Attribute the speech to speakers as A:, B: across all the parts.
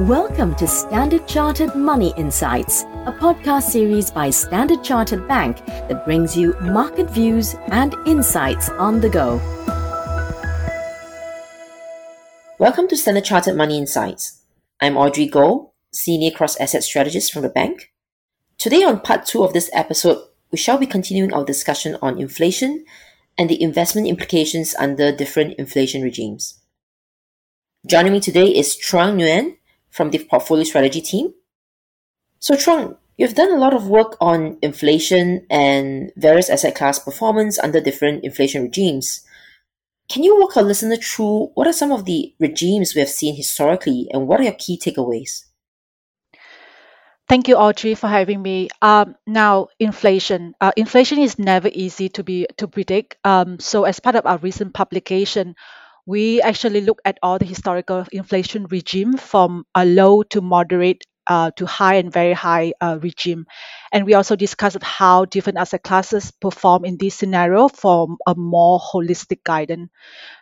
A: Welcome to Standard Chartered Money Insights, a podcast series by Standard Chartered Bank that brings you market views and insights on the go.
B: Welcome to Standard Chartered Money Insights. I'm Audrey Goh, Senior Cross Asset Strategist from the bank. Today, on part two of this episode, we shall be continuing our discussion on inflation and the investment implications under different inflation regimes. Joining me today is Trung Nguyen from the portfolio strategy team. So, Trung, you've done a lot of work on inflation and various asset class performance under different inflation regimes. Can you walk our listener through what are some of the regimes we have seen historically and what are your key takeaways?
C: Thank you, Audrey, for having me. Um, now, inflation. Uh, inflation is never easy to be to predict. Um, so, as part of our recent publication, we actually look at all the historical inflation regime from a low to moderate uh, to high and very high uh, regime. And we also discussed how different asset classes perform in this scenario from a more holistic guidance.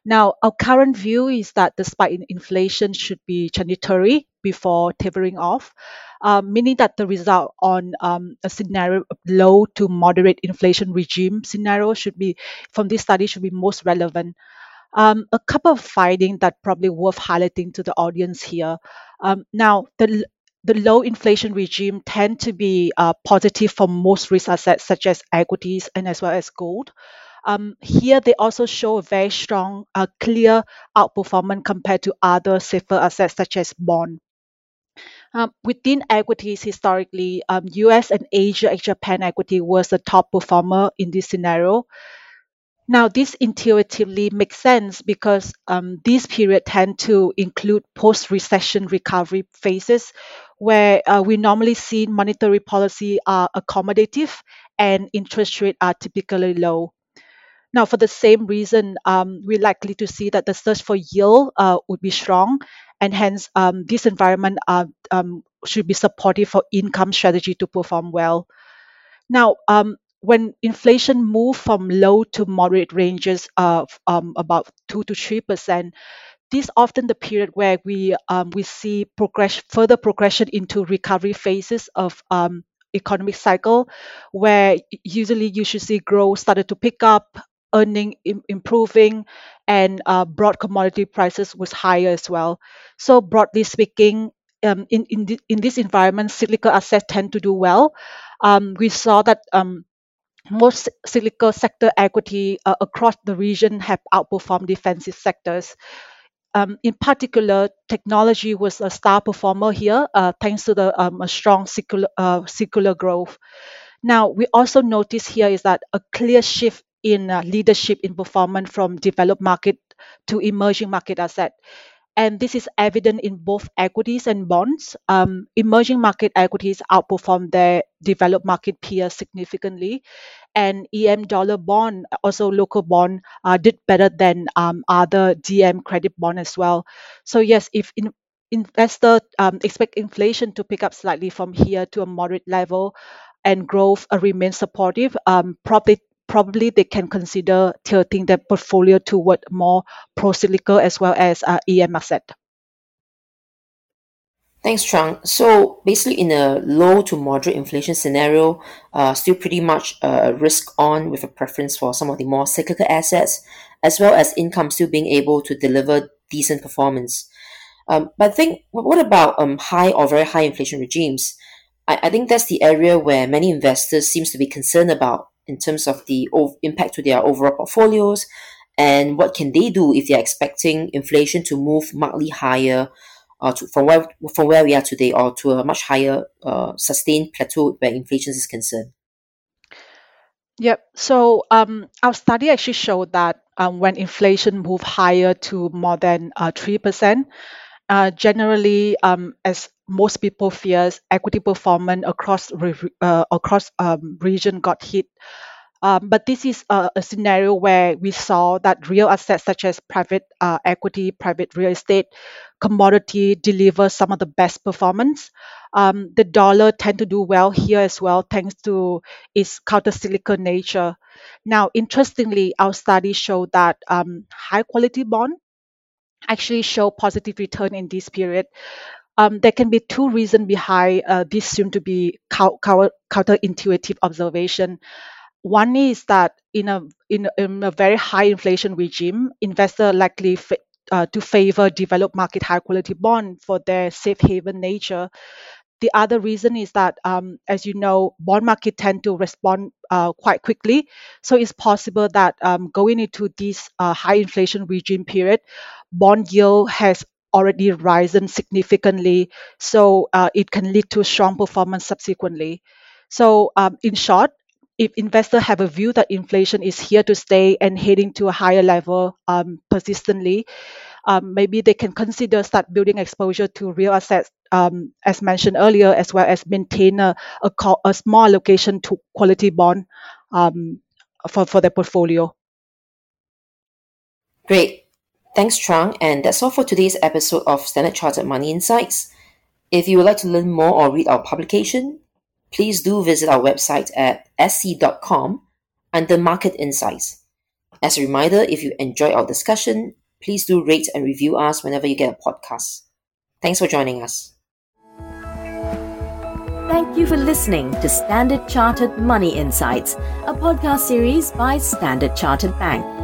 C: Now, our current view is that the spike in inflation should be transitory before tapering off, um, meaning that the result on um, a scenario of low to moderate inflation regime scenario should be, from this study, should be most relevant. Um, a couple of findings that probably worth highlighting to the audience here. Um, now, the the low inflation regime tend to be uh, positive for most risk assets such as equities and as well as gold. Um, here they also show a very strong, uh, clear outperformance compared to other safer assets such as bond. Um, within equities, historically, um, US and Asia Japan equity was the top performer in this scenario. Now, this intuitively makes sense because um, these periods tend to include post recession recovery phases where uh, we normally see monetary policy are accommodative and interest rates are typically low. Now, for the same reason, um, we're likely to see that the search for yield uh, would be strong, and hence um, this environment uh, um, should be supportive for income strategy to perform well. Now, um, when inflation moved from low to moderate ranges of um, about two to three percent, this is often the period where we um, we see progress further progression into recovery phases of um, economic cycle, where usually you should see growth started to pick up, earning Im- improving, and uh, broad commodity prices was higher as well. So broadly speaking, um, in in, the, in this environment, cyclical assets tend to do well. Um, we saw that um, most cyclical sector equity uh, across the region have outperformed defensive sectors. Um, in particular, technology was a star performer here, uh, thanks to the um, strong secular, uh, secular growth. Now, we also notice here is that a clear shift in uh, leadership in performance from developed market to emerging market asset and this is evident in both equities and bonds. Um, emerging market equities outperform their developed market peers significantly, and EM dollar bond, also local bond, uh, did better than um, other DM credit bond as well. So yes, if in, investor um, expect inflation to pick up slightly from here to a moderate level, and growth uh, remains supportive, um, probably probably they can consider tilting their portfolio toward more pro-cyclical as well as uh, EM asset.
B: Thanks, Trung. So basically, in a low to moderate inflation scenario, uh, still pretty much uh, risk on with a preference for some of the more cyclical assets, as well as income still being able to deliver decent performance. Um, but think, what about um, high or very high inflation regimes? I, I think that's the area where many investors seems to be concerned about in terms of the impact to their overall portfolios and what can they do if they're expecting inflation to move markedly higher uh, to, from where from where we are today or to a much higher uh, sustained plateau where inflation is concerned.
C: Yep. So um, our study actually showed that um, when inflation moved higher to more than uh, three percent, uh, generally, um, as most people fears, equity performance across uh, across um, region got hit. Um, but this is a, a, scenario where we saw that real assets such as private uh, equity, private real estate, commodity deliver some of the best performance. Um, the dollar tend to do well here as well, thanks to its counter-cyclical nature. Now, interestingly, our study showed that um, high quality bond actually show positive return in this period. Um, there can be two reasons behind uh, this seem to be counter, counterintuitive observation. One is that in a in, in a very high inflation regime, investors likely uh, to favor developed market high quality bond for their safe haven nature. The other reason is that, um, as you know, bond market tend to respond uh, quite quickly. So it's possible that um, going into this uh, high inflation regime period, bond yield has already risen significantly. So uh, it can lead to strong performance subsequently. So um, in short, if investors have a view that inflation is here to stay and heading to a higher level um, persistently, um, maybe they can consider start building exposure to real assets, um, as mentioned earlier, as well as maintain a, a, a small allocation to quality bond um, for, for their portfolio.
B: Great. Thanks, Trang. And that's all for today's episode of Standard Chartered Money Insights. If you would like to learn more or read our publication, please do visit our website at sc.com under Market Insights. As a reminder, if you enjoyed our discussion, please do rate and review us whenever you get a podcast. Thanks for joining us.
A: Thank you for listening to Standard Chartered Money Insights, a podcast series by Standard Chartered Bank.